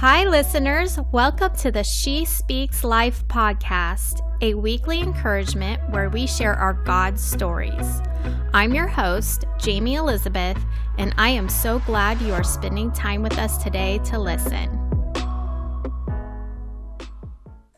Hi, listeners. Welcome to the She Speaks Life podcast, a weekly encouragement where we share our God stories. I'm your host, Jamie Elizabeth, and I am so glad you are spending time with us today to listen.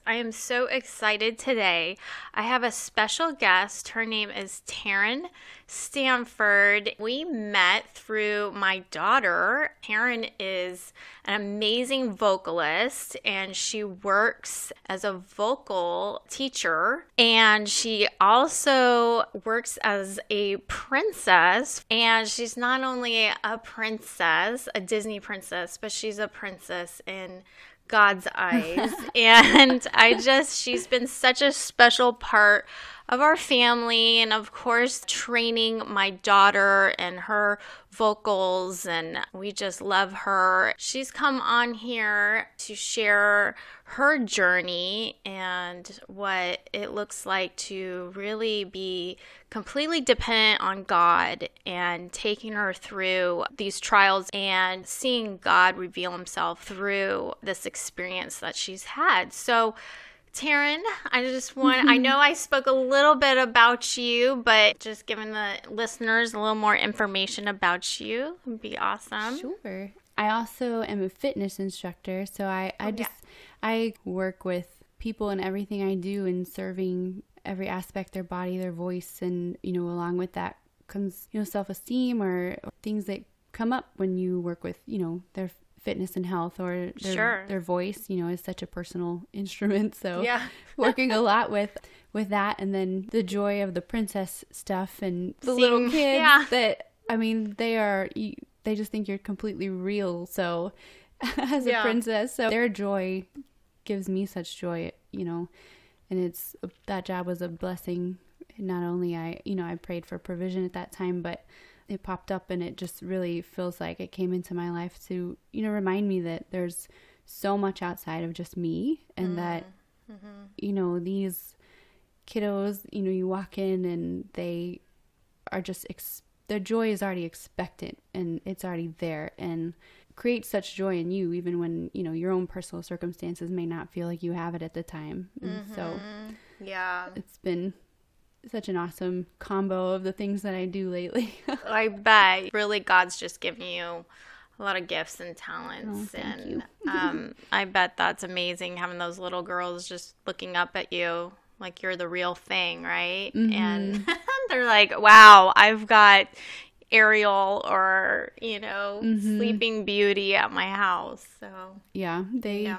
I am so excited today. I have a special guest. Her name is Taryn Stanford. We met through my daughter. Taryn is an amazing vocalist and she works as a vocal teacher and she also works as a princess and she's not only a princess, a Disney princess, but she's a princess in God's eyes. and I just, she's been such a special part of our family. And of course, training my daughter and her vocals. And we just love her. She's come on here to share her journey and what it looks like to really be completely dependent on God and taking her through these trials and seeing God reveal himself through this experience that she's had. So, Taryn, I just want, I mm-hmm. know I spoke a little bit about you, but just giving the listeners a little more information about you would be awesome. Sure. I also am a fitness instructor, so I, I oh, just, yeah. I work with people and everything I do in serving every aspect their body, their voice, and, you know, along with that comes, you know, self esteem or, or things that come up when you work with, you know, their fitness and health or their, sure. their voice you know is such a personal instrument. So yeah. working a lot with with that and then the joy of the princess stuff and the little kids yeah. that i mean they are they just think you're completely real. So as a princess so their joy gives me such joy you know and it's that job was a blessing. Not only i you know i prayed for provision at that time but it popped up and it just really feels like it came into my life to you know remind me that there's so much outside of just me and mm that mm-hmm. you know these kiddos you know you walk in and they are just ex- their joy is already expectant and it's already there and creates such joy in you even when you know your own personal circumstances may not feel like you have it at the time mm-hmm. so yeah it's been such an awesome combo of the things that I do lately. I bet. Really, God's just giving you a lot of gifts and talents. Oh, and um, I bet that's amazing having those little girls just looking up at you like you're the real thing, right? Mm-hmm. And they're like, wow, I've got Ariel or, you know, mm-hmm. Sleeping Beauty at my house. So, yeah, they. Yeah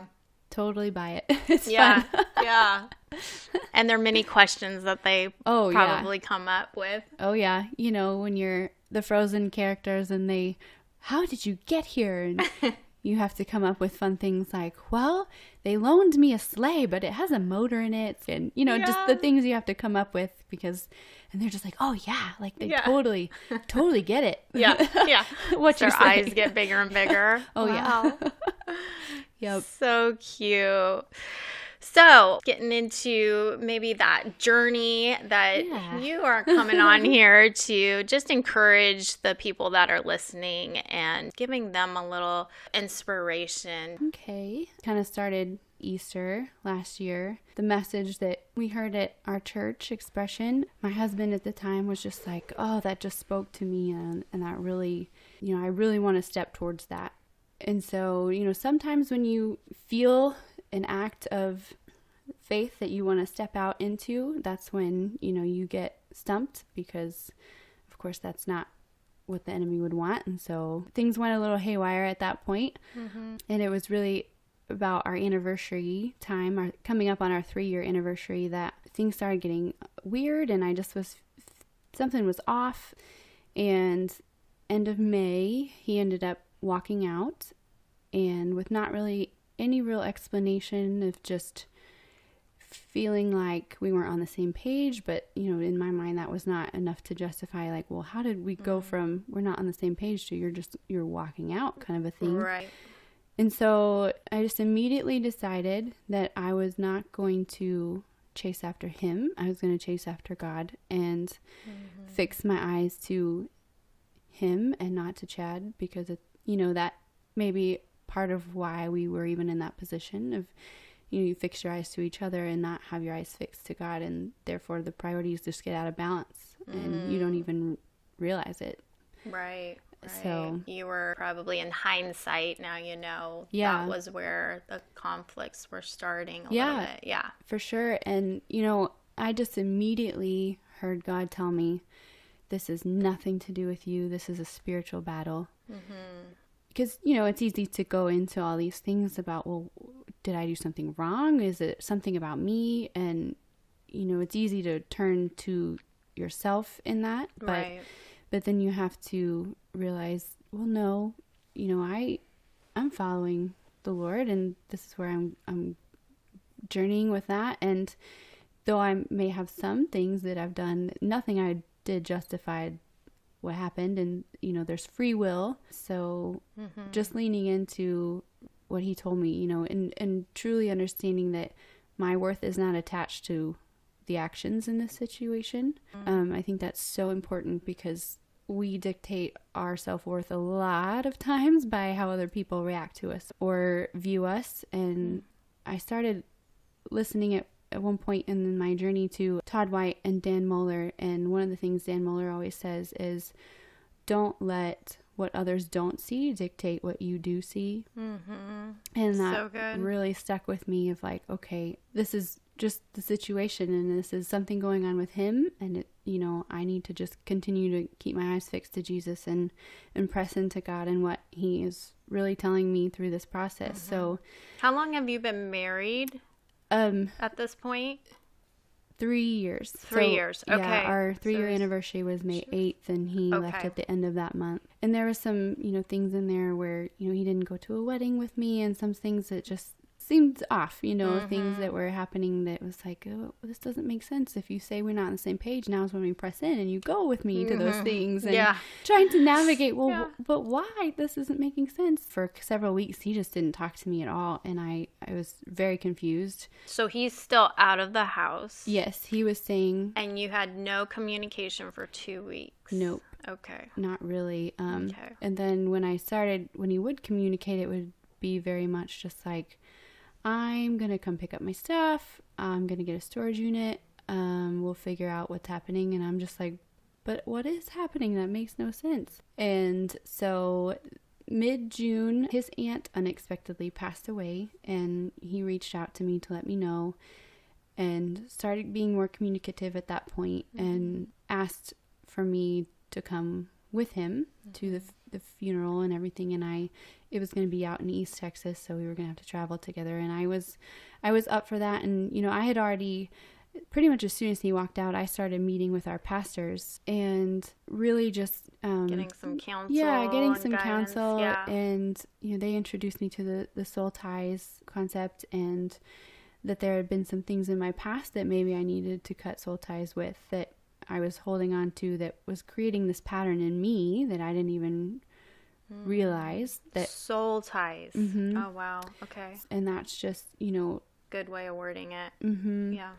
totally buy it. It's yeah, yeah. And there are many questions that they oh, probably yeah. come up with. Oh yeah, you know when you're the Frozen characters and they, how did you get here? And you have to come up with fun things like, well, they loaned me a sleigh, but it has a motor in it, and you know yeah. just the things you have to come up with because. And they're just like, oh yeah, like they yeah. totally, totally get it. Yeah, yeah. what their eyes get bigger and bigger. oh wow. yeah. Yep. So cute. So, getting into maybe that journey that yeah. you are coming on here to just encourage the people that are listening and giving them a little inspiration. Okay. Kind of started Easter last year. The message that we heard at our church expression, my husband at the time was just like, oh, that just spoke to me. And, and that really, you know, I really want to step towards that. And so, you know, sometimes when you feel an act of faith that you want to step out into, that's when, you know, you get stumped because, of course, that's not what the enemy would want. And so things went a little haywire at that point. Mm-hmm. And it was really about our anniversary time, our coming up on our three year anniversary, that things started getting weird. And I just was, something was off. And end of May, he ended up walking out and with not really any real explanation of just feeling like we weren't on the same page but you know in my mind that was not enough to justify like well how did we go mm-hmm. from we're not on the same page to you're just you're walking out kind of a thing right and so i just immediately decided that i was not going to chase after him i was going to chase after god and mm-hmm. fix my eyes to him and not to chad because it you know that maybe part of why we were even in that position of you know you fix your eyes to each other and not have your eyes fixed to god and therefore the priorities just get out of balance and you don't mm. even realize it Right. right. So- you were probably in hindsight now you know Yeah. that was where the conflicts were starting a Yeah. little bit. Yeah. for sure and you know i just immediately heard god tell me this is nothing to do with you this is a spiritual battle Mm-hmm. because you know it's easy to go into all these things about well did i do something wrong? Is it something about me? And you know it's easy to turn to yourself in that but right. but then you have to realize well no you know i i'm following the lord and this is where i'm i'm journeying with that. And though i may have some things that i've done nothing i did justified what happened and you know there's free will. So mm-hmm. just leaning into what he told me you know and and truly understanding that my worth is not attached to the actions in this situation. Mm. Um, i think that's so important because we dictate our self-worth a lot of times by how other people react to us or view us. And mm. i started listening at, at one point in my journey to Todd White and Dan Mohler. And one of the things Dan Mohler always says is don't let what others don't see dictate what you do see. Mm-hmm. And that So good. really stuck with me of like, okay, this is just the situation and this is something going on with him. And it, you know, I need to just continue to keep my eyes fixed to Jesus and, and press into God and what he is really telling me through this process. So, How long have you been married um, at this? Three years. Three years, okay. Yeah, our three year So it's- anniversary was May 8th, and he left at the end of that month. And there was some, you know, things in there where, you know, he didn't go to a wedding with me, and some things that just seemed off, you know, things Mm-hmm. that were happening that was like, oh, this doesn't make sense. If you say we're not on the same page, now is when we press in and you go with me to those things. And Mm-hmm. Yeah. trying to navigate, well, Yeah. but why? This isn't making sense. For several weeks, he just didn't talk to me at all, and I, I was very confused. So he's still out of the house. Yes, he was saying, And you had no communication for two weeks. nope. Okay. Not really. Um, Okay. And then when I started, when he would communicate, it would be very much just like, I'm going to come pick up my stuff. I'm going to get a storage unit. Um, we'll figure out what's happening. And I'm just like, but what is happening? That makes no sense. And so mid June, his aunt unexpectedly passed away. And he reached out to me to let me know and started being more communicative at that point and asked for me to come with him to the, f- the funeral and everything and I it was going to be out in East Texas so we were going to have to travel together and I was I was up for that and you know I had already pretty much as soon as he walked out I started meeting with our pastors and really just um Getting some counsel. yeah, getting some guidance. counsel, Yeah. and you know they introduced me to the the soul ties concept, and that there had been some things in my past that maybe I needed to cut soul ties with that I was holding on to that was creating this pattern in me that I didn't even Mm. realize that, Soul ties. Mhm. Oh, wow. Okay. and that's just you know Good way of wording it. hmm Yeah.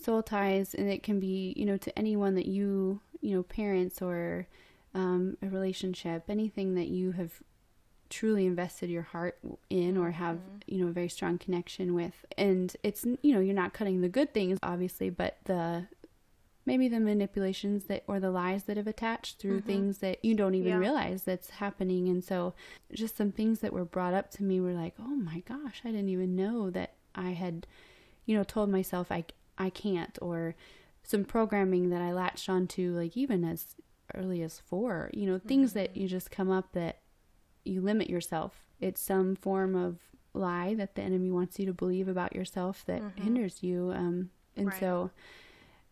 soul ties and it can be you know to anyone that you you know parents or um, a relationship anything that you have truly invested your heart in or have you know a very strong connection with and it's you know you're not cutting the good things obviously but the maybe the manipulations that or the lies that have attached through mm-hmm. things that you don't even Yeah. realize that's happening. And so just some things that were brought up to me were like oh my gosh i didn't even know that i had you know told myself i i can't or some programming that i latched onto like even as early as 4 you know things that mm-hmm. you just come up that you limit yourself. It's some form of lie that the enemy wants you to believe about yourself that mm-hmm. hinders you um and Right. so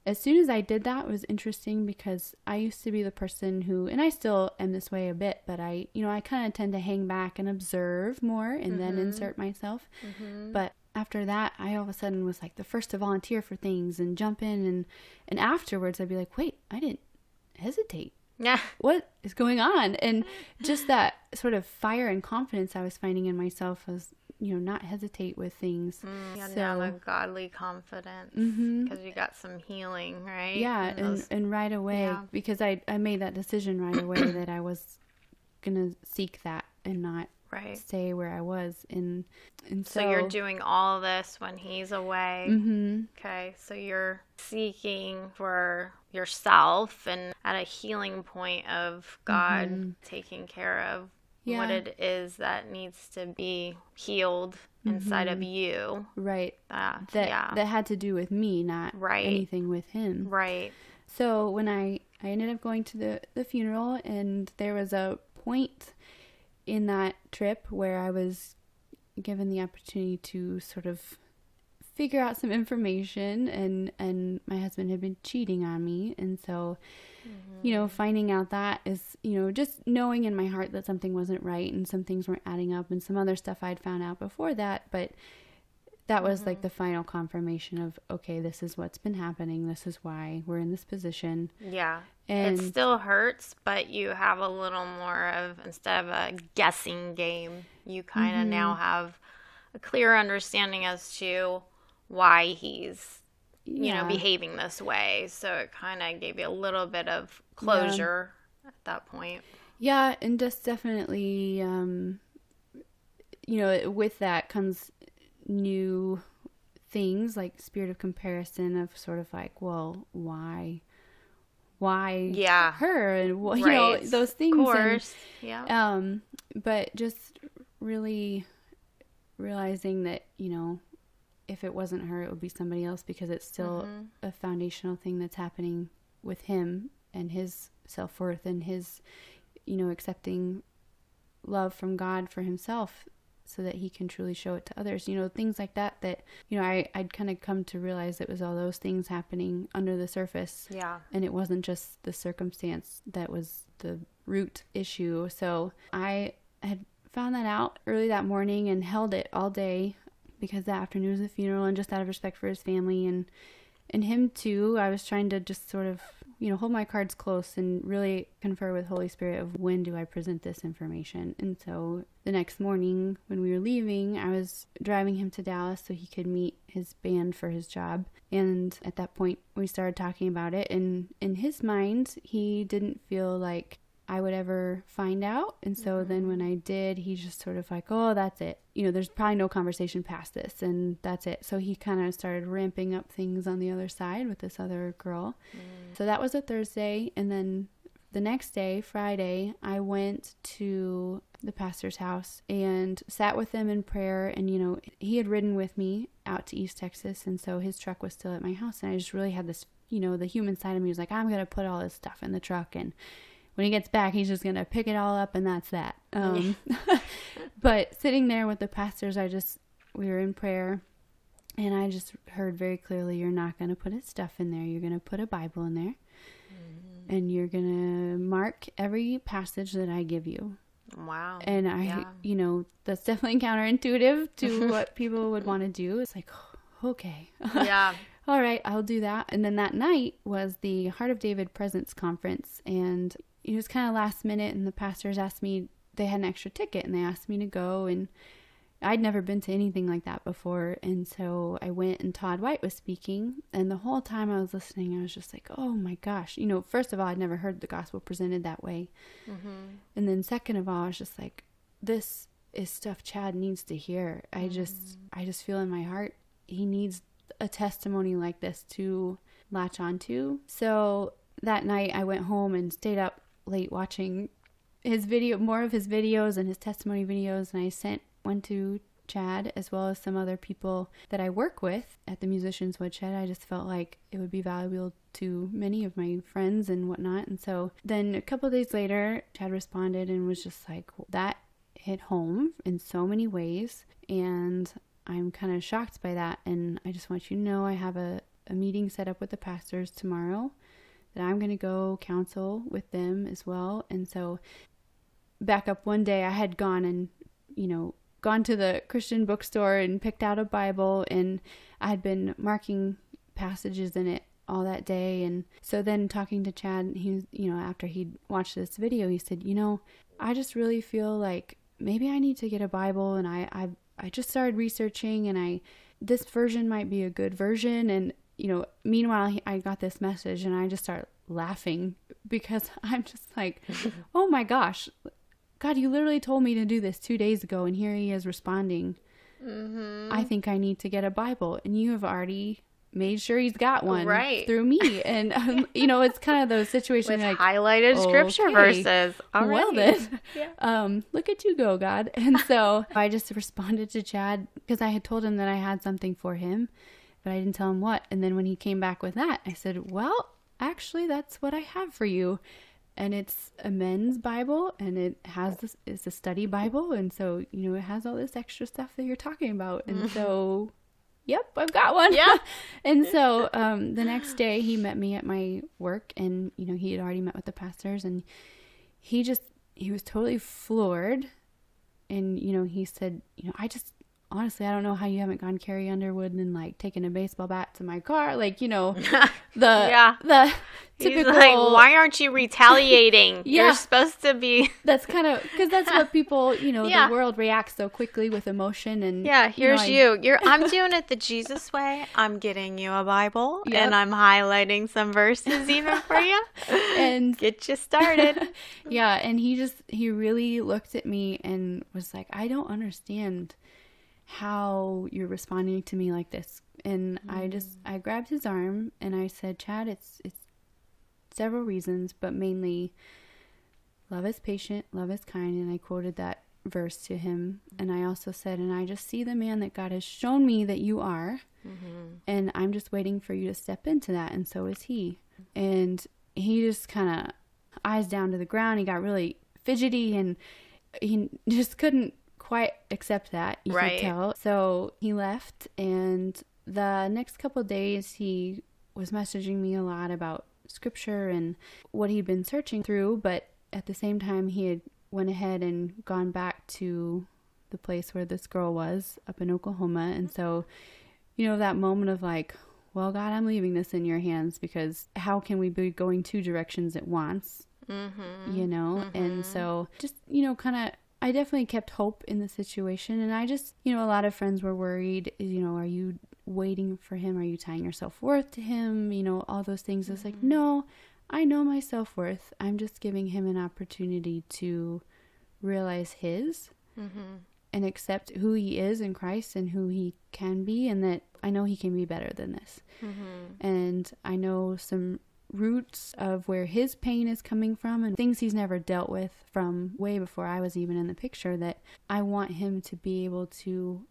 as soon as I did that it was interesting because I used to be the person who and I still am this way a bit, but I you know, I kind of tend to hang back and observe more and then mm-hmm. insert myself. Mm-hmm. But after that, I all of a sudden was like the first to volunteer for things and jump in and and afterwards I'd be like, "Wait, I didn't hesitate. Yeah. What is going on?" And just that sort of fire and confidence I was finding in myself was, you know, not hesitate with things. You had So- to have a godly confidence because you got some healing, right? yeah And and, those- and right away Yeah. because I, I made that decision right away that i was gonna seek that and not right. stay where I was. And and So, so, you're doing all this when he's away. hmm Okay, so you're seeking for yourself and at a healing point of God taking care of what Mm-hmm. It is that needs to be healed inside of you. right. Uh, That yeah, that had to do with me, not Right. anything with him. right. So when I I ended up going to the the funeral, and there was a point in that trip where I was given the opportunity to sort of figure out some information and and my husband had been cheating on me. And so you know finding out that is you know just knowing in my heart that something wasn't right and some things weren't adding up and some other stuff I'd found out before that. But that was like the final confirmation of okay this is what's been happening. This is why we're in this position. Yeah. and it still hurts, but you have a little more of instead of a guessing game, you kind of Mm-hmm. now have a clear understanding as to why he's you know behaving this way. So it kind of gave you a little bit of closure at that point. Yeah, and just definitely, um, you know, with that comes new things like spirit of comparison of sort of like, well, why, why, Yeah. her, and well, you know, those things. Of and, yeah. um, but just really realizing that you know, if it wasn't her, it would be somebody else because it's still Mhm. a foundational thing that's happening with him and his self worth and his, you know, accepting love from God for himself so that he can truly show it to others. You know, things like that that, you know, I, I'd kind of come to realize it was all those things happening under the surface Yeah. and it wasn't just the circumstance that was the root issue. So I had found that out early that morning and held it all day because that afternoon was the funeral and just out of respect for his family and and him too. I was trying to just sort of, you know, hold my cards close and really confer with Holy Spirit of when do I present this information. And so the next morning when we were leaving, I was driving him to Dallas so he could meet his band for his job. And at that point, we started talking about it. And in his mind, he didn't feel like I would ever find out. And so mm-hmm. then when I did, he just sort of like, oh, that's it. You know, there's probably no conversation past this, and that's it. So he kind of started ramping up things on the other side with this other girl. Mm. So that was a Thursday. And then the next day, Friday, I went to the pastor's house and sat with him in prayer. And, you know, he had ridden with me out to East Texas. And so his truck was still at my house. And I just really had this, you know, the human side of me was like, I'm going to put all this stuff in the truck. And when he gets back, he's just going to pick it all up. And that's that. Um, but sitting there with the pastors, I just, we were in prayer. And I just heard very clearly, you're not going to put his stuff in there. You're going to put a Bible in there and you're going to mark every passage that I give you. Wow. And I, Yeah. you know, that's definitely counterintuitive to what people would want to do. It's like, okay, yeah. all right, I'll do that. And then that night was the Heart of David Presence Conference. And it was kind of last minute, and the pastors asked me, they had an extra ticket, and they asked me to go. And I'd never been to anything like that before. And so I went, and Todd White was speaking. And the whole time I was listening, I was just like, oh my gosh. You know, first of all, I'd never heard the gospel presented that way. Mm-hmm. And then second of all, I was just like, this is stuff Chad needs to hear. I just I just feel in my heart he needs a testimony like this to latch onto. So that night I went home and stayed up late watching his video more of his videos and his testimony videos and I sent one to Chad as well as some other people that I work with at the Musicians Woodshed. I just felt like it would be valuable to many of my friends and whatnot. And so then a couple days later, Chad responded and was just like, that hit home in so many ways. And I'm kind of shocked by that. And I just want you to know I have a, a meeting set up with the pastors tomorrow that I'm going to go counsel with them as well. And so back up one day, I had gone and, you know, gone to the Christian bookstore and picked out a Bible and I had been marking passages in it all that day and so then talking to Chad he was you know after he'd watched this video he said you know I just really feel like maybe I need to get a Bible and I I I just started researching and I this version might be a good version and you know meanwhile he, I got this message and I just start laughing because I'm just like oh my gosh God, you literally told me to do this two days ago, and here he is responding. Mm-hmm. I think I need to get a Bible, and you have already made sure he's got one Right. through me. And um, you know, it's kind of those situations like, highlighted scripture okay. verses. All well right. then, Yeah. um, look at you go, God. And so I just responded to Chad because I had told him that I had something for him, but I didn't tell him what. And then when he came back with that, I said, "Well, actually, that's what I have for you." And it's a men's Bible, and it has this. It's a study Bible, and so you know it has all this extra stuff that you're talking about. And so, yep, I've got one. Yeah. and so um, the next day, he met me at my work, and you know he had already met with the pastors, and he just he was totally floored and you know he said you know i just honestly i don't know how you haven't gone carrie underwood and like taken a baseball bat to my car like you know the Yeah. the He's typical like, why aren't you retaliating? Yeah. You're supposed to be. that's kind of because that's what people you know Yeah. the world reacts so quickly with emotion and Yeah, know, here's I- you. You're. I'm doing it the Jesus way. I'm getting you a Bible, Yep. and I'm highlighting some verses even for you. and Get you started. yeah and he just he really looked at me and was like i don't understand how you're responding to me like this. And i mm. just i grabbed his arm and i said chad it's it's several reasons but mainly love is patient love is kind. And i quoted that verse to him. And i also said and i just see the man that god has shown me that you are mm-hmm. and i'm just waiting for you to step into that and so is he. And he just kind of eyes down to the ground. He got really fidgety and he just couldn't quite accept that you Right. could tell. So he left and the next couple of days he was messaging me a lot about scripture and what he'd been searching through but at the same time he had went ahead and gone back to the place where this girl was up in Oklahoma. And so you know that moment of like well god i'm leaving this in your hands because how can we be going two directions at once? Mm-hmm. you know? And so just you know kind of i definitely kept hope in the situation and i just you know a lot of friends were worried you know are you waiting for him are you tying your self-worth to him you know all those things it's like no i know my self-worth i'm just giving him an opportunity to realize his Mm-hmm. and accept who he is in Christ and who he can be, and that I know he can be better than this. Mm-hmm. And I know some roots of where his pain is coming from and things he's never dealt with from way before I was even in the picture that I want him to be able to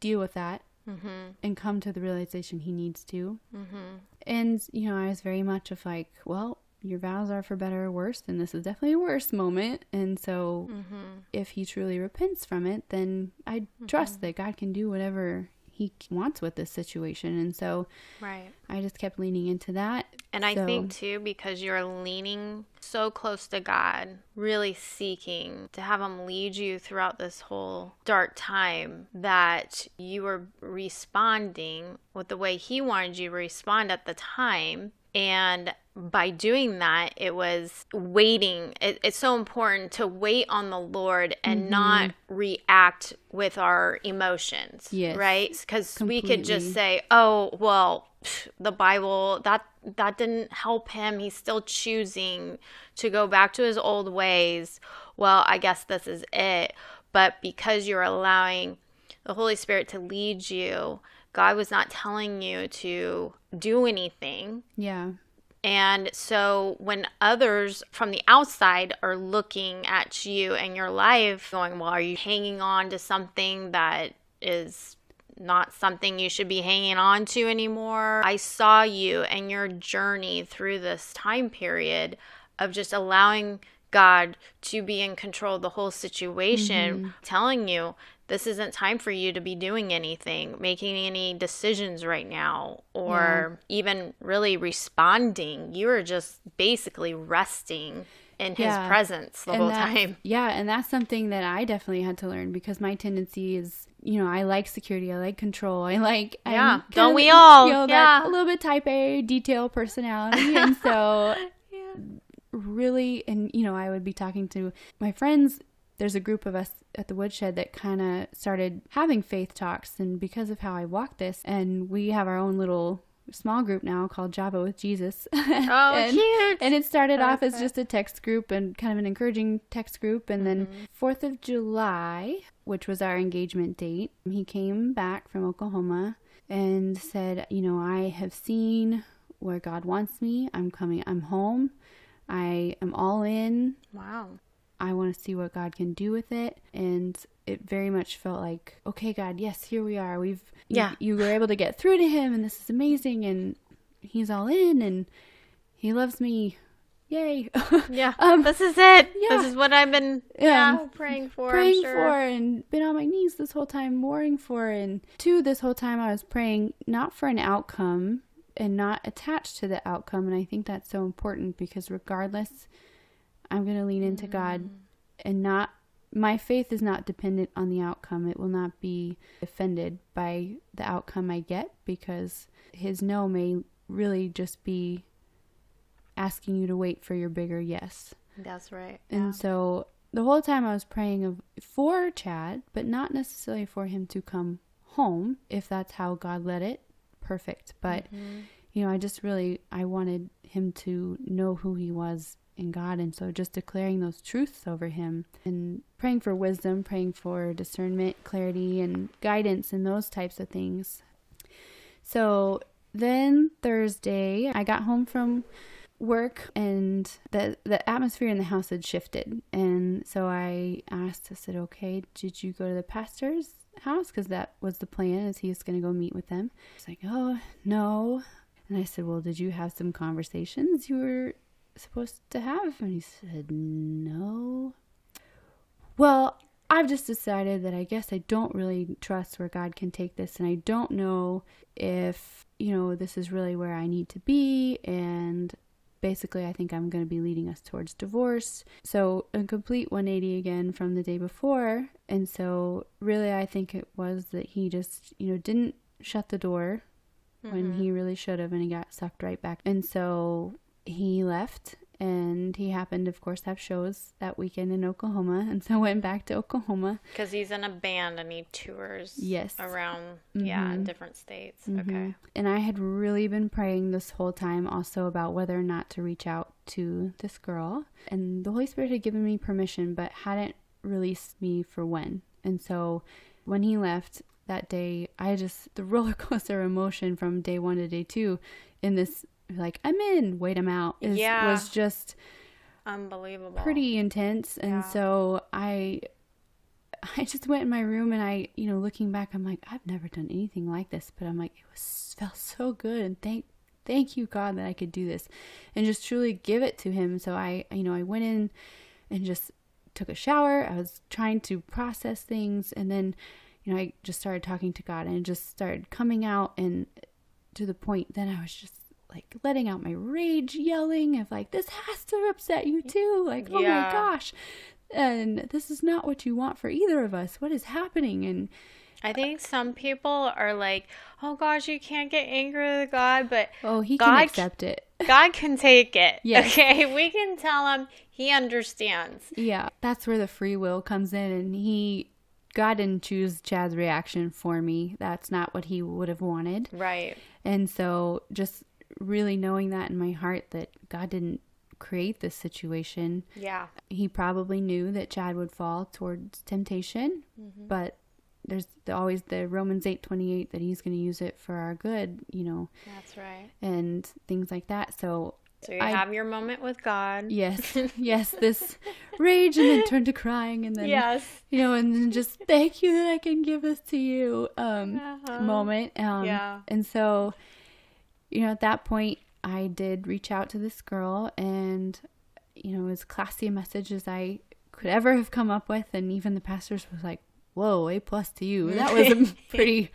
deal with that Mm-hmm. and come to the realization he needs to. Mm-hmm. And, you know, I was very much of like, well, your vows are for better or worse, and this is definitely a worse moment. And so, Mm-hmm. if he truly repents from it, then I trust that God can do whatever he wants with this situation. And so, Right. I just kept leaning into that. And I think too, because you're leaning so close to God, really seeking to have Him lead you throughout this whole dark time, that you were responding with the way He wanted you to respond at the time. And by doing that, it was waiting. It, it's so important to wait on the Lord and mm-hmm. not react with our emotions. Yes. Right? Because we could just say, oh, well, the Bible, that that didn't help him. He's still choosing to go back to his old ways. Well, I guess this is it. But because you're allowing the Holy Spirit to lead you, God was not telling you to do anything. Yeah. And so when others from the outside are looking at you and your life, going, Well, are you hanging on to something that is not something you should be hanging on to anymore? I saw you and your journey through this time period of just allowing God to be in control of the whole situation, mm-hmm. telling you this isn't time for you to be doing anything, making any decisions right now, or even really responding. You are just basically resting in His presence the And whole time. Yeah, and that's something that I definitely had to learn because my tendency is, you know, I like security, I like control, I like Yeah, don't we all? You know, Yeah. a little bit type A detail personality, and so really, and you know, I would be talking to my friends. There's a group of us at the woodshed that kind of started having faith talks, and because of how I walk this, and we have our own little small group now called Java with Jesus. Oh, and, cute. and it started off as just a text group and kind of an encouraging text group. And then Mm-hmm. 4th of July, which was our engagement date, he came back from Oklahoma and said, You know, I have seen where God wants me. I'm coming, I'm home. I am all in. wow. I want to see what God can do with it. And it very much felt like, okay, God, yes, here we are. We've, Yeah. you, were able to get through to him, and this is amazing. And he's all in, and he loves me. Yay. Yeah. Um, this is it. yeah. This is what I've been Yeah. yeah, praying for. praying I'm sure. for and been on my knees this whole time, warring for. And two, this whole time I was praying not for an outcome and not attached to the outcome. And I think that's so important because regardless, I'm going to lean into God and not, my faith is not dependent on the outcome. It will not be offended by the outcome I get because his no may really just be asking you to wait for your bigger yes. That's right. And Yeah. so the whole time I was praying of for Chad, but not necessarily for him to come home if that's how God led it. Perfect. But Mm-hmm. you know, I just really I wanted him to know who he was in God and so just declaring those truths over him and praying for wisdom, praying for discernment, clarity and guidance and those types of things. So then Thursday, I got home from work and the the atmosphere in the house had shifted. And so i asked i said okay did you go to the pastor's house? Because that was the plan is he was going to go meet with them. He's like oh no. And i said well did you have some conversations you were supposed to have and he said no well i've just decided that i guess i don't really trust where god can take this and i don't know if you know this is really where i need to be and basically I think I'm going to be leading us towards divorce. So a complete 180 again from the day before. And so really I think it was that he just, you know, didn't shut the door when mm-hmm. he really should have and he got sucked right back. And so he left and he happened of course to have shows that weekend in Oklahoma and so went back to Oklahoma. Because he's in a band and he tours Yes. around, yeah, in Mhm. different states. Mhm. Okay. And I had really been praying this whole time also about whether or not to reach out to this girl. And the Holy Spirit had given me permission, but hadn't released me for when. And so when he left that day, I just, the roller coaster emotion from day one to day two in this, like, I'm in, wait, I'm out, is, Yeah. was just Unbelievable. pretty intense and Yeah. so i i just went in my room and i you know looking back i'm like i've never done anything like this but i'm like it was felt so good and thank thank you god that i could do this and just truly give it to him so i you know i went in and just took a shower i was trying to process things and then you know i just started talking to god and it just started coming out and to the point then i was just like letting out my rage yelling of like this has to upset you too like oh Yeah. my gosh and this is not what you want for either of us what is happening and I think some people are like, oh gosh, you can't get angry with God, but oh he God can accept it God can take it. Yes. Okay. We can tell him he understands. yeah that's where the free will comes in and he god didn't choose chad's reaction for me that's not what he would have wanted Right. And so just really knowing that in my heart that God didn't create this situation, Yeah. he probably knew that Chad would fall towards temptation, but there's the, always the Romans 8:28 that he's going to use it for our good, you know, That's right. and things like that. So So you I- have your moment with God. yes, yes, this rage and then turn to crying and then Yes. you know, and then just thank you that I can give this to you um Uh-huh. moment. Um Yeah. and so you know, at that point I did reach out to this girl and you know, as classy a message as I could ever have come up with and even the pastors was like, Whoa, A plus to you. That was pretty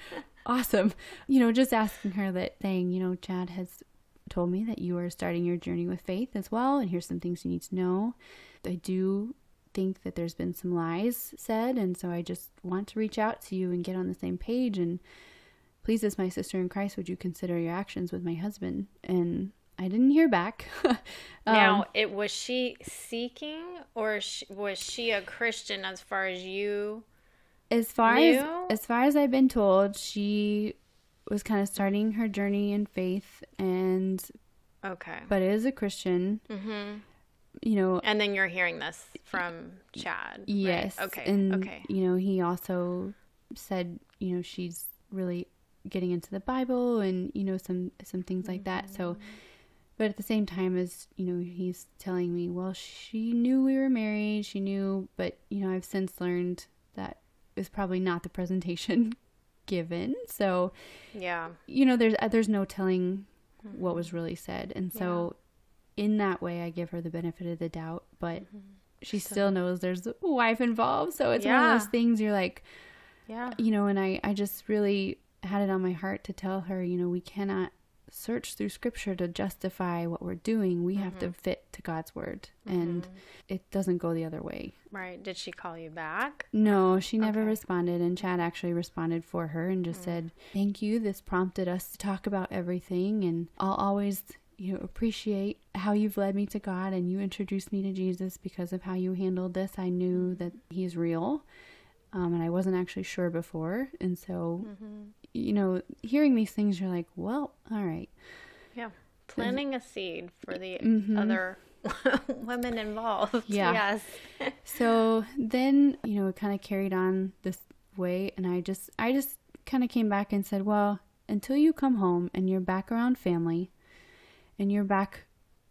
awesome. You know, just asking her that thing, you know, Chad has told me that you are starting your journey with faith as well, and here's some things you need to know. I do think that there's been some lies said, and so I just want to reach out to you and get on the same page. And please, as my sister in Christ, would you consider your actions with my husband? And I didn't hear back. Um, Now, it was she seeking or was she a Christian as far as you? as far New? as as far as I've been told, she was kind of starting her journey in faith and Okay. but is a Christian. Mm-hmm. You know, And then you're hearing this from Chad. right? yes. Okay. And okay. you know, he also said, you know, she's really getting into the Bible and you know some some things like that. So mm-hmm. but at the same time as, you know, he's telling me, well, she knew we were married, she knew, but you know, I've since learned that is probably not the presentation given. So, Yeah. you know, there's uh, there's no telling mm-hmm. what was really said, and so in that way, I give her the benefit of the doubt, but mm-hmm. she So- still knows there's a wife involved. So it's one of those things you're like, Yeah. you know, and I I just really had it on my heart to tell her, you know, we cannot search through scripture to justify what we're doing. We have to fit to God's word, and it doesn't go the other way. Right. Did she call you back? No, she never Okay. responded, and Chad actually responded for her and Mm. just said, "Thank you. This prompted us to talk about everything, and I'll always, you know, appreciate how you've led me to God and you introduced me to Jesus because of how you handled this. I knew that He's real, um, and I wasn't actually sure before, and so, Mm-hmm. You know, hearing these things, you're like, well, all right, Yeah. Planting a seed for the Mhm. other women involved. Yeah. Yes. so then you know it kind of carried on this way and i just i just kind of came back and said well until you come home and you're back around family and you're back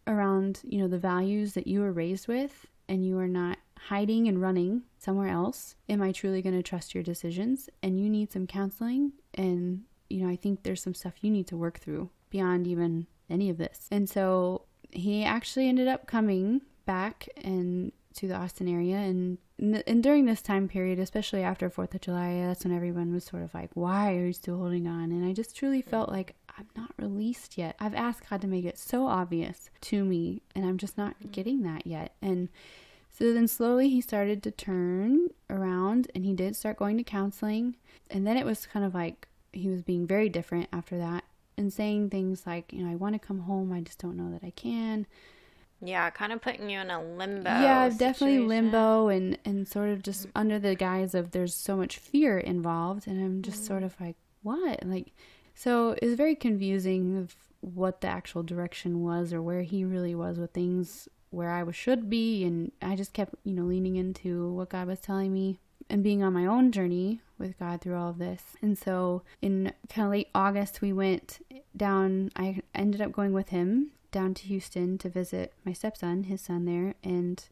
around you know the values that you were raised with and you are not hiding and running somewhere else am i truly going to trust your decisions and you need some counseling and you know i think there's some stuff you need to work through beyond even any of this. And so he actually ended up coming back and to the Austin area. And and during this time period especially after 4th of July that's when everyone was sort of like why are you still holding on? And I just truly felt like I'm not released yet. I've asked God to make it so obvious to me and I'm just not mm. getting that yet. And so then slowly he started to turn around and he did start going to counseling and then it was kind of like he was being very different after that and saying things like you know I want to come home I just don't know that I can Yeah. Kind of putting you in a limbo. yeah definitely limbo and and sort of just under the guise of there's so much fear involved and i'm just sort mm. of like what like so it's very confusing of what the actual direction was or where he really was with things where i should be and i just kept you know leaning into what god was telling me and being on my own journey with god through all of this and so in kind of late august we went down i ended up going with him down to Houston to visit my stepson, his son there, and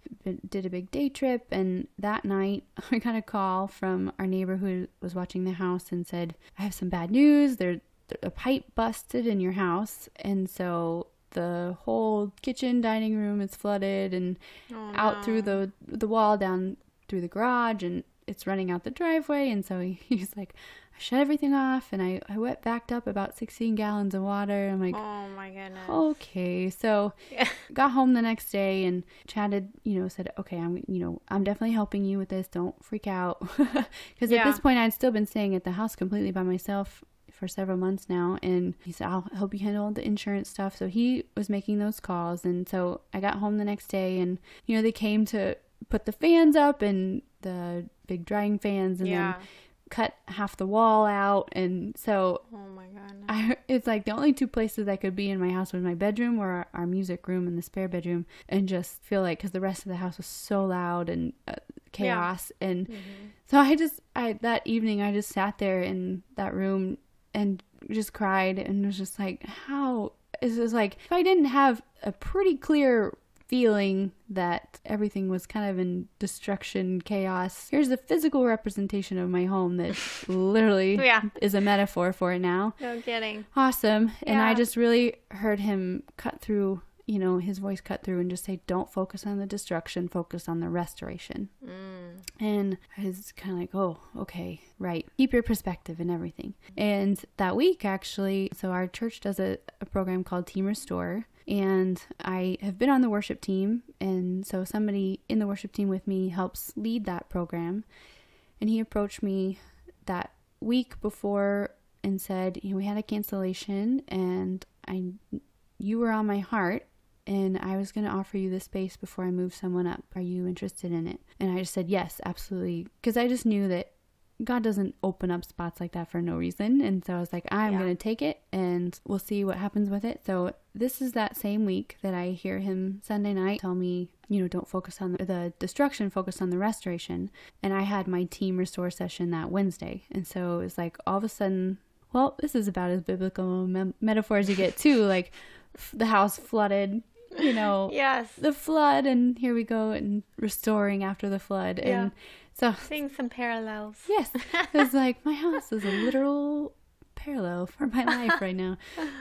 did a big day trip. And that night, I got a call from our neighbor who was watching the house and said, I have some bad news. There, a pipe busted in your house. And so the whole kitchen, dining room is flooded and Oh, out through the the wall down through the garage and it's running out the driveway and so he, he's like I shut everything off and I, I wet backed up about 16 gallons of water I'm like Oh my goodness. okay so Yeah. got home the next day and chatted you know, said, okay, I'm, you know, I'm definitely helping you with this. Don't freak out. Because Yeah. at this point, I'd still been staying at the house completely by myself for several months now. And he said, I'll help you handle the insurance stuff. So he was making those calls. And so I got home the next day and, you know, they came to put the fans up and the big drying fans and yeah. then cut half the wall out. And so Oh my goodness. I, it's like the only two places I could be in my house was my bedroom or our, our music room and the spare bedroom, and just feel like because the rest of the house was so loud and uh, chaos, and Mhm. so I just I that evening I just sat there in that room and just cried and was just like, how is this like if I didn't have a pretty clear feeling that everything was kind of in destruction, chaos. Here's a physical representation of my home that literally Yeah. is a metaphor for it now No kidding. awesome and i just really heard him cut through you know his voice cut through and just say don't focus on the destruction focus on the restoration. Mm. and i was kind of like oh okay right. Keep your perspective and everything. And that week actually so our church does a, a program called team restore and i have been on the worship team and so somebody in the worship team with me helps lead that program. And he approached me that week before and said, you know, we had a cancellation and I you were on my heart and I was going to offer you the space before I move someone up. Are you interested in it? And I just said, yes, absolutely. Because I just knew that, God doesn't open up spots like that for no reason. And so I was like, I'm Yeah. going to take it and we'll see what happens with it. So this is that same week that I hear him Sunday night tell me, you know, don't focus on the, destruction, focus on the restoration. And I had my team restore session that Wednesday. And so it was like all of a sudden, well, this is about as biblical me- metaphor as you get too. Like the house flooded, you know, Yes. the flood, and here we go and restoring after the flood. Yeah. And so Seeing some parallels. Yes. it's like my house is a literal parallel for my life right now.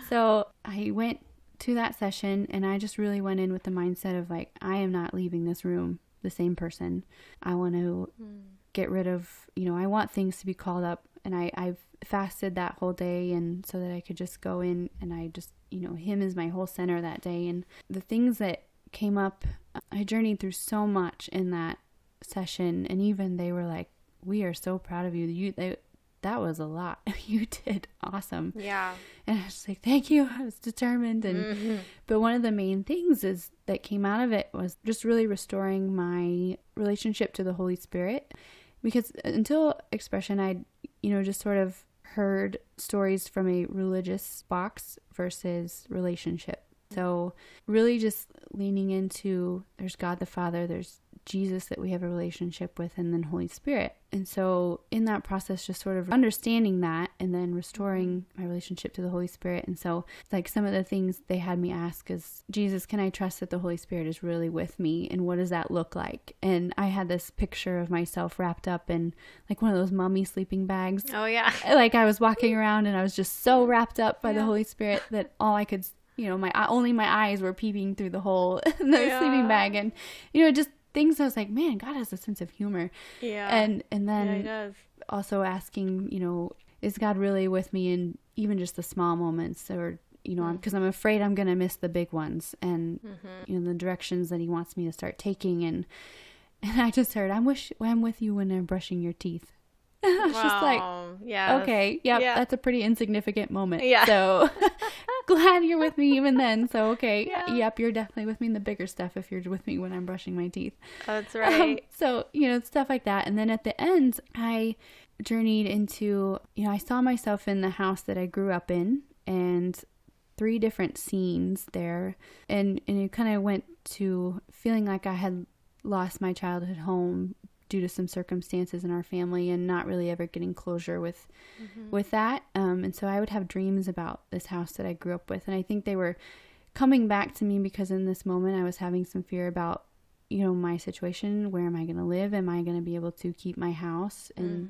So I went to that session and I just really went in with the mindset of like, I am not leaving this room the same person. I want to hmm. get rid of, you know, I want things to be called up. And I, I've fasted that whole day and so that I could just go in and I just, you know, him is my whole center that day. And the things that came up, I journeyed through so much in that session. And even they were like we are so proud of you. You they, that was a lot. You did awesome. Yeah. and i was like thank you. I was determined. And Mm-hmm. but one of the main things is that came out of it was just really restoring my relationship to the holy spirit. Because until expression i you know just sort of heard stories from a religious box versus relationship so really just leaning into there's god the father there's jesus that we have a relationship with and then holy spirit. And so in that process just sort of understanding that and then restoring mm-hmm. my relationship to the holy spirit. And so like some of the things they had me ask is jesus can i trust that the holy spirit is really with me? And what does that look like? And i had this picture of myself wrapped up in like one of those mummy sleeping bags. Oh yeah. like I was walking around and I was just so wrapped up by the Holy Spirit that all I could, you know, my only my eyes were peeping through the hole in the Yeah. sleeping bag, and you know, just things I was like, man, God has a sense of humor, Yeah. and and yeah, he then does. also asking, you know, is God really with me in even just the small moments, or you know, because mm. I'm afraid I'm gonna miss the big ones, and mm-hmm. you know, the directions that He wants me to start taking, and and I just heard, I'm wish I'm with you when I'm brushing your teeth. I was just like, Wow. yeah. okay, yep, Yeah. that's a pretty insignificant moment. Yeah. So glad you're with me even then. So okay, Yeah. yep, you're definitely with me in the bigger stuff if you're with me when I'm brushing my teeth. That's Um, right. so you know stuff like that, and then at the end, I journeyed into you know I saw myself in the house that I grew up in, and three different scenes there, and and it kind of went to feeling like I had lost my childhood home due to some circumstances in our family and not really ever getting closure with with that. Um, and so i would have dreams about this house that i grew up with. And i think they were coming back to me because in this moment i was having some fear about you know my situation. Where am i going to live? Am i going to be able to keep my house? And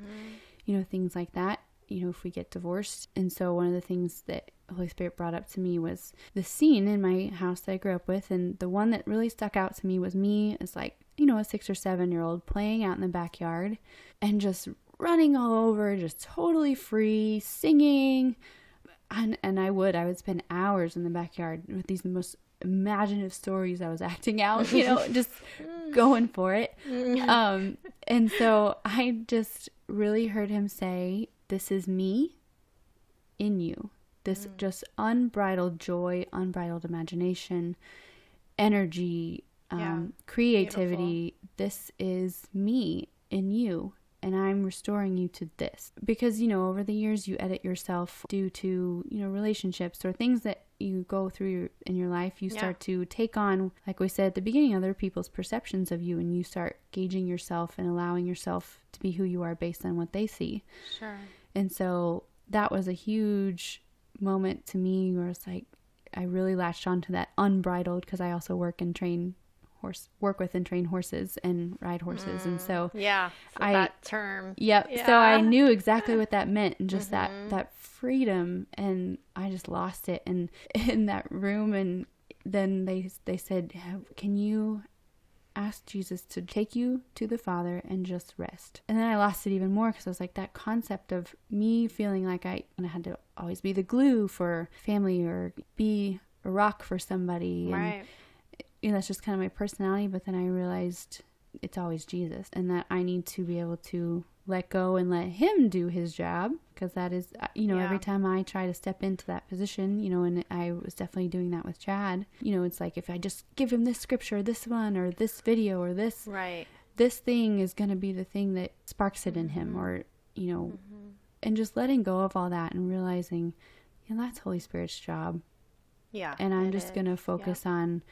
you know things like that you know if we get divorced. And so one of the things that holy spirit brought up to me was the scene in my house that i grew up with. And the one that really stuck out to me was me as like you know a six or seven year old playing out in the backyard and just running all over just totally free singing and and I would I would spend hours in the backyard with these most imaginative stories I was acting out, you know, just going for it. Um and so I just really heard him say, "This is me in you." This just unbridled joy, unbridled imagination, energy, um, Yeah. creativity. This is me in you and I'm restoring you to this. Because, you know, over the years you edit yourself due to, you know, relationships or things that you go through your, in your life. You Yeah. start to take on, like we said at the beginning, other people's perceptions of you and you start gauging yourself and allowing yourself to be who you are based on what they see. Sure. And so that was a huge moment to me where it's like I really latched onto that unbridled because I also work and train horse work with and train horses and ride horses and so Yeah. So I- that term. Yep. So I Mm-hmm. knew exactly what that meant and just that that freedom and I just lost it and in that room and then they they said, "Can you ask Jesus to take you to the Father and just rest?" And then I lost it even more because I was like that concept of me feeling like I and I had to always be the glue for family or be a rock for somebody and Right. You know, that's just kind of my personality. But then I realized it's always Jesus, and that I need to be able to let go and let Him do His job because that is, uh, you know, Yeah. every time I try to step into that position, you know, and I was definitely doing that with Chad. You know, it's like if I just give him this scripture, this one, or this video, or this Right. this thing is going to be the thing that sparks it in him or you know, and just letting go of all that and realizing, you know, that's Holy Spirit's job. Yeah. And I'm just going to focus on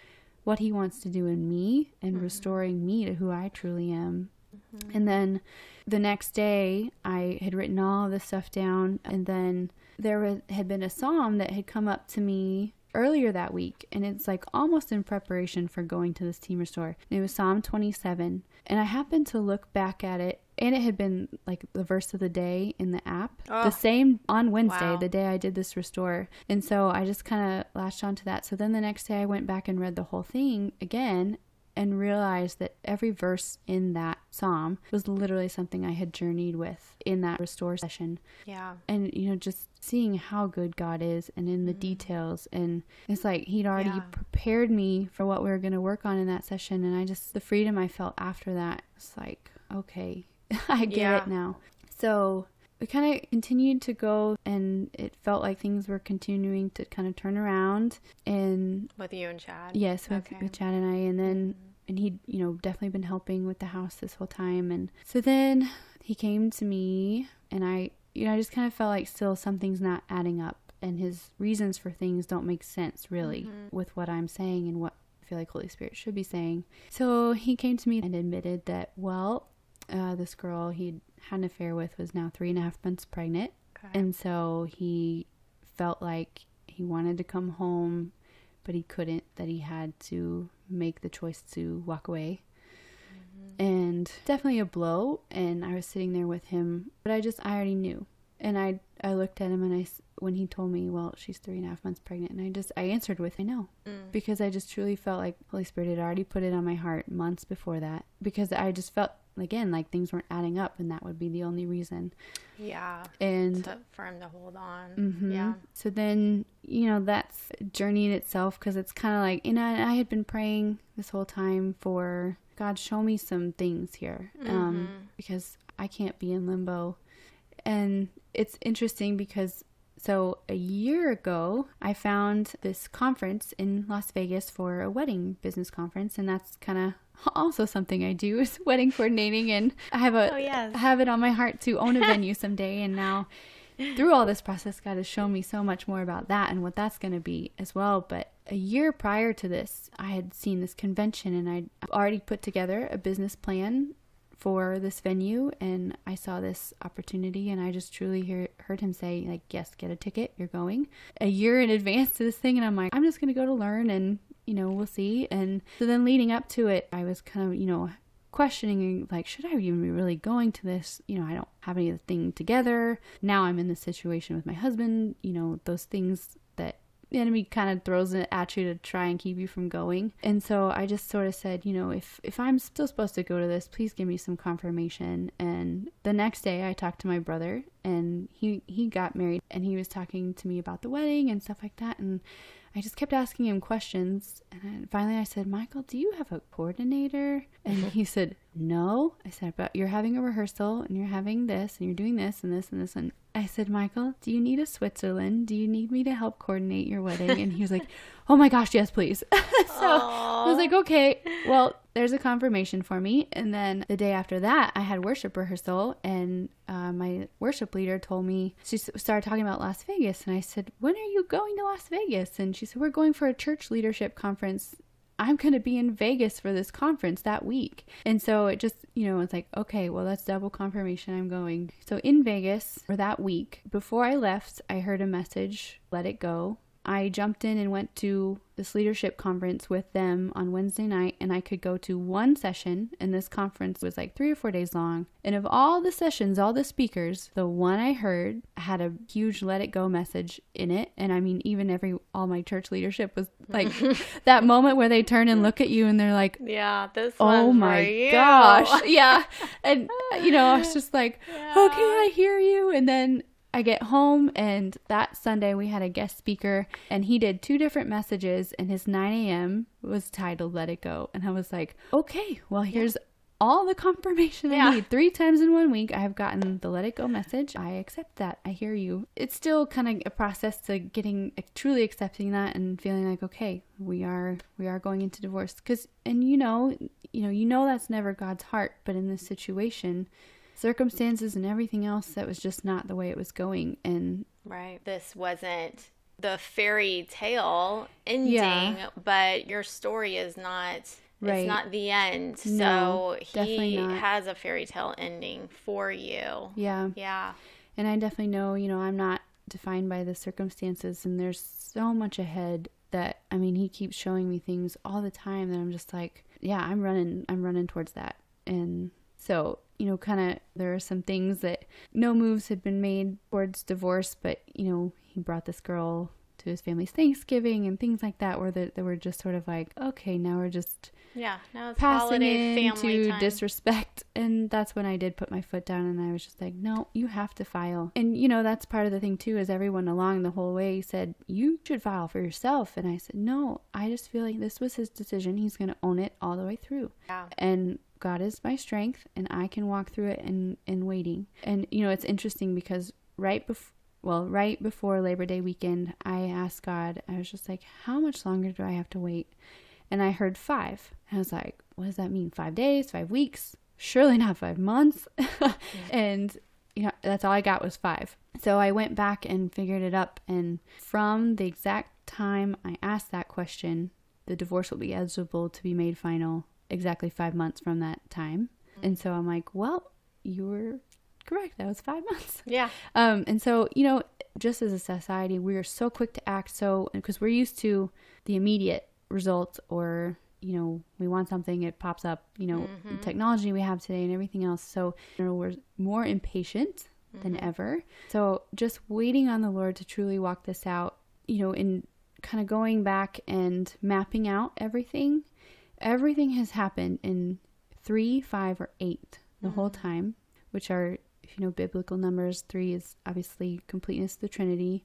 what He wants to do in me and mm-hmm. restoring me to who I truly am. Mm-hmm. And then the next day, I had written all this stuff down, and then there was, had been a psalm that had come up to me earlier that week, and it's like almost in preparation for going to this team restore. And it was Psalm 27, and I happened to look back at it, and it had been like the verse of the day in the app, Oh. the same on Wednesday, Wow. the day I did this restore. And so I just kind of latched onto that. So then the next day, I went back and read the whole thing again and realized that every verse in that psalm was literally something I had journeyed with in that restore session. Yeah. And, you know, just seeing how good God is and in the mm. details. And it's like He'd already Yeah. prepared me for what we were going to work on in that session. And I just, the freedom I felt after that, it's like, okay, I get Yeah. it now. So we kind of continued to go, and it felt like things were continuing to kind of turn around. And With you and Chad. Yes, with, Okay. Mm-hmm. with Chad and I, and then and he'd you know definitely been helping with the house this whole time, and so then he came to me, and I you know I just kind of felt like still something's not adding up, and his reasons for things don't make sense really Mm-hmm. with what I'm saying and what I feel like Holy Spirit should be saying. So he came to me and admitted that well, uh, this girl he'd had an affair with was now three and a half months pregnant, Okay. and so he felt like he wanted to come home, but he couldn't, that he had to make the choice to walk away. And definitely a blow. And I was sitting there with him, but I just, I already knew. And I, I looked at him and I, when he told me, well, she's three and a half months pregnant, and I just, I answered with, I know. Mm. Because I just truly felt like Holy Spirit had already put it on my heart months before that. Because I just felt, again, like things weren't adding up, and that would be the only reason. Yeah. And To, for him to hold on. Mhm. Yeah. So then, you know, that's journey in itself because it's kind of like, you know, I had been praying this whole time for God, show me some things here um, because I can't be in limbo. And it's interesting because so a year ago, I found this conference in Las Vegas for a wedding business conference, and that's kind of also something I do is wedding coordinating, and I have a Oh, yes. I have it on my heart to own a venue someday, and now through all this process, God has shown me so much more about that and what that's going to be as well. But a year prior to this, I had seen this convention and I'd already put together a business plan for this venue and I saw this opportunity and I just truly hear, heard him say like yes get a ticket you're going a year in advance to this thing and I'm like I'm just going to go to learn and you know we'll see. And so then leading up to it I was kind of you know questioning like should I even be really going to this? You know I don't have anything together. Now I'm in this situation with my husband you know those things the enemy kind of throws it at you to try and keep you from going and so I just sort of said you know if if I'm still supposed to go to this please give me some confirmation and the next day I talked to my brother and he he got married and he was talking to me about the wedding and stuff like that and I just kept asking him questions, and finally I said, "Michael, do you have a coordinator?" And he said, "No." I said, "But you're having a rehearsal, and you're having this, and you're doing this, and this, and this." And I said, "Michael, do you need a Switzerland? Do you need me to help coordinate your wedding?" And he was like, "Oh my gosh, yes, please." so I was like, "Okay, well." There's a confirmation for me. And then the day after that, I had worship rehearsal, and uh, my worship leader told me, she started talking about Las Vegas. And I said, When are you going to Las Vegas? And she said, We're going for a church leadership conference. I'm going to be in Vegas for this conference that week. And so it just, you know, it's like, okay, well, that's double confirmation I'm going. So in Vegas for that week, before I left, I heard a message, let it go. I jumped in and went to this leadership conference with them on Wednesday night, and I could go to one session. And this conference was like three or four days long. And of all the sessions, all the speakers, the one I heard had a huge let it go message in it. And I mean, even every, all my church leadership was like that moment where they turn and look at you and they're like, Yeah. This Oh my gosh. Yeah. And, you know, I was just like, okay, oh, I hear you. And then I get home, and that Sunday we had a guest speaker, and he did two different messages, and his 9 a.m. was titled Let It Go. And I was like, okay, well, here's all the confirmation Yeah. I need. Three times in one week, I have gotten the Let It Go message. I accept that. I hear you. It's still kind of a process to getting uh, truly accepting that and feeling like, okay, we are we are going into divorce. Because and you know, you know, you know that's never God's heart. But in this situation, circumstances and everything else that was just not the way it was going. And right, this wasn't the fairy tale ending, Yeah. but your story is not. Right. It's not the end. No, so he has a fairy tale ending for you. yeah, Yeah. and I definitely know, you know, I'm not defined by the circumstances, and there's so much ahead that I mean, he keeps showing me things all the time that I'm just like, yeah, I'm running, I'm running towards that, and so you know, kind of there are some things that no moves had been made towards divorce, but you know, he brought this girl to his family's Thanksgiving and things like that, where they, they were just sort of like, okay, now we're just Yeah. Now it's passing holiday family into time. disrespect and that's when i did put my foot down and i was just like no you have to file and you know that's part of the thing too is everyone along the whole way said you should file for yourself and i said no i just feel like this was his decision he's going to own it all the way through yeah. and God is my strength and I can walk through it in in waiting. And you know, it's interesting because right before well, right before Labor Day weekend, I asked God, I was just like, how much longer do I have to wait? And I heard 5. And I was like, what does that mean? 5 days, 5 weeks? Surely not 5 months. and you know, that's all I got was 5. So I went back and figured it up and from the exact time I asked that question, the divorce will be eligible to be made final exactly five months from that time. Mm-hmm. And so I'm like, well, you were correct. That was five months. Yeah. Um, and so, you know, just as a society, we are so quick to act so, because we're used to the immediate results or, you know, we want something, it pops up, you know, the mm-hmm. technology we have today and everything else. So, you know, we're more impatient than mm-hmm. ever. So, just waiting on the Lord to truly walk this out, you know, in kind of going back and mapping out everything, everything has happened in three, five, or eight the mm-hmm. whole time, which are, if you know biblical numbers, three is obviously completeness of the Trinity,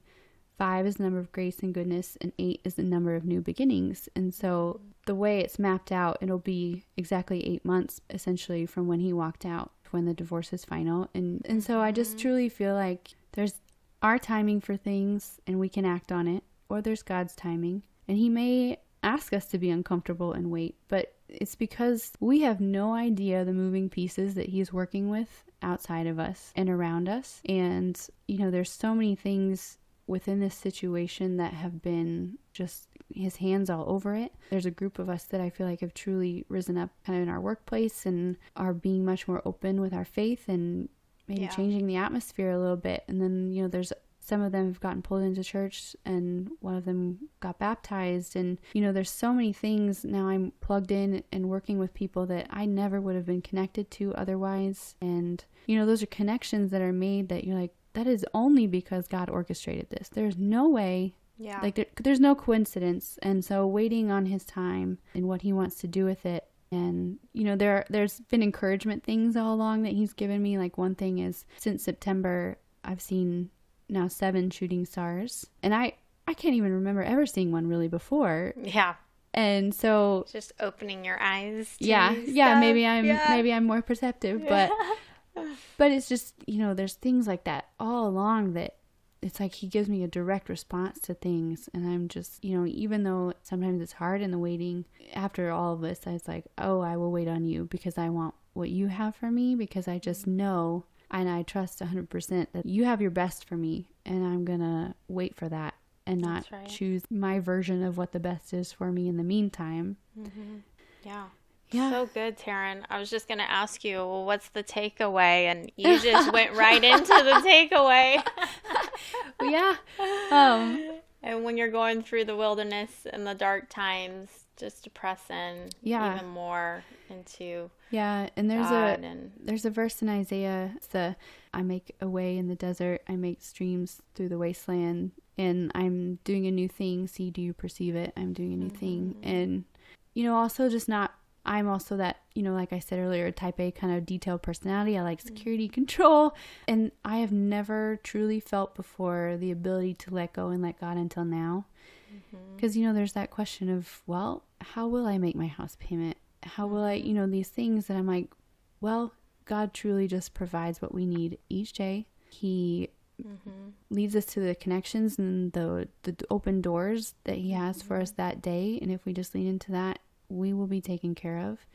five is the number of grace and goodness, and eight is the number of new beginnings. And so the way it's mapped out, it'll be exactly eight months essentially from when he walked out to when the divorce is final. And and so I just mm-hmm. truly feel like there's our timing for things and we can act on it, or there's God's timing. And he may ask us to be uncomfortable and wait, but it's because we have no idea the moving pieces that he's working with outside of us and around us. And, you know, there's so many things within this situation that have been just his hands all over it. There's a group of us that I feel like have truly risen up kind of in our workplace and are being much more open with our faith and maybe Yeah. changing the atmosphere a little bit. And then, you know, there's some of them have gotten pulled into church and one of them got baptized. And you know there's so many things now i'm plugged in and working with people that i never would have been connected to otherwise. And you know those are connections that are made that you're like that is only because god orchestrated this. There's no way. Yeah. like there, there's no coincidence. And so waiting on his time and what he wants to do with it. And you know there there's been encouragement things all along that he's given me. Like one thing is since september i've seen now seven shooting stars and i i can't even remember ever seeing one really before yeah. and so Just opening your eyes. To yeah yeah stuff. maybe i'm Yeah. maybe i'm more perceptive but but it's just you know there's things like that all along that it's like he gives me a direct response to things and i'm just you know even though sometimes it's hard in the waiting after all of this i was like oh i will wait on you because i want what you have for me because i just mm-hmm. know and i trust 100% that you have your best for me and i'm gonna wait for that and not right. choose my version of what the best is for me in the meantime Yeah. Yeah. So good, Taryn. I was just going to ask you, well, what's the takeaway? And you just went right into the takeaway. yeah um and when you're going through the wilderness and the dark times, just to press in Yeah. even more into yeah and there's God a and There's a verse in Isaiah. It's the I make a way in the desert. I make streams through the wasteland. And I'm doing a new thing. See, do you perceive it? I'm doing a new thing. Mm-hmm. And, you know, also just not, I'm also that, you know, like I said earlier, type A kind of detailed personality. I like mm. security control. And I have never truly felt before the ability to let go and let God until now. Mm-hmm. Because, you know, there's that question of, well, how will I make my house payment? How will I, mm-hmm. you know, these things that I'm like, well, God truly just provides what we need each day. He mm-hmm. leads us to the connections and the the open doors that He has for us that day, and if we just lean into that, we will be taken care of.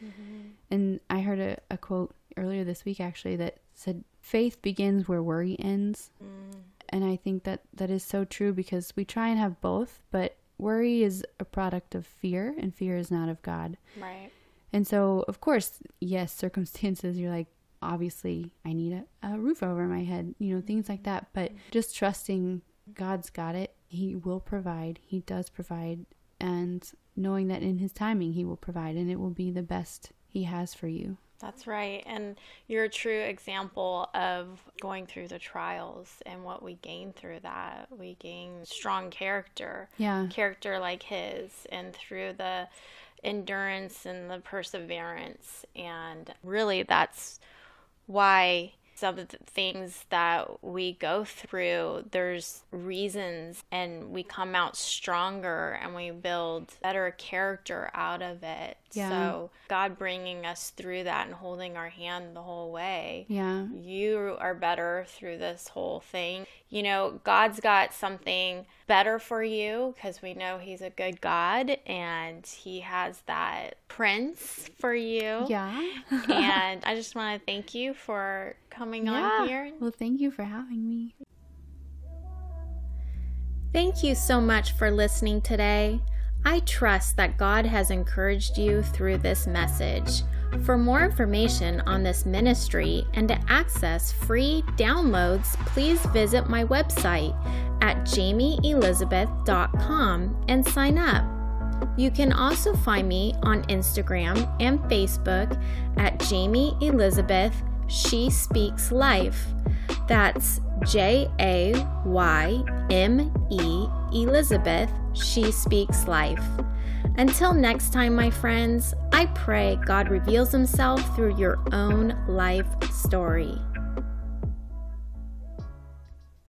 And I heard a, a quote earlier this week actually that said faith begins where worry ends. Mm. And I think that that is so true because we try and have both, but worry is a product of fear and fear is not of God. Right. And so, of course, yes, circumstances, you're like, obviously, I need a, a roof over my head, you know, things like that. But just trusting God's got it. He will provide. He does provide. And knowing that in His timing, He will provide and it will be the best He has for you. That's right. And you're a true example of going through the trials and what we gain through that. We gain strong character. Yeah. Character like his. And through the endurance and the perseverance. And really, that's why some of the things that we go through, there's reasons, and we come out stronger and we build better character out of it. Yeah. So, God bringing us through that and holding our hand the whole way. Yeah. You are better through this whole thing. You know, God's got something better for you because we know He's a good God and He has that prince for you. Yeah. and I just want to thank you for coming yeah. on here. Well, thank you for having me. Thank you so much for listening today. I trust that God has encouraged you through this message. For more information on this ministry and to access free downloads, please visit my website at jaymeelizabeth.com and sign up. You can also find me on Instagram and Facebook at Jayme Elizabeth She Speaks Life. That's J A Y M E Elizabeth She Speaks Life. Until next time, my friends, I pray God reveals Himself through your own life story.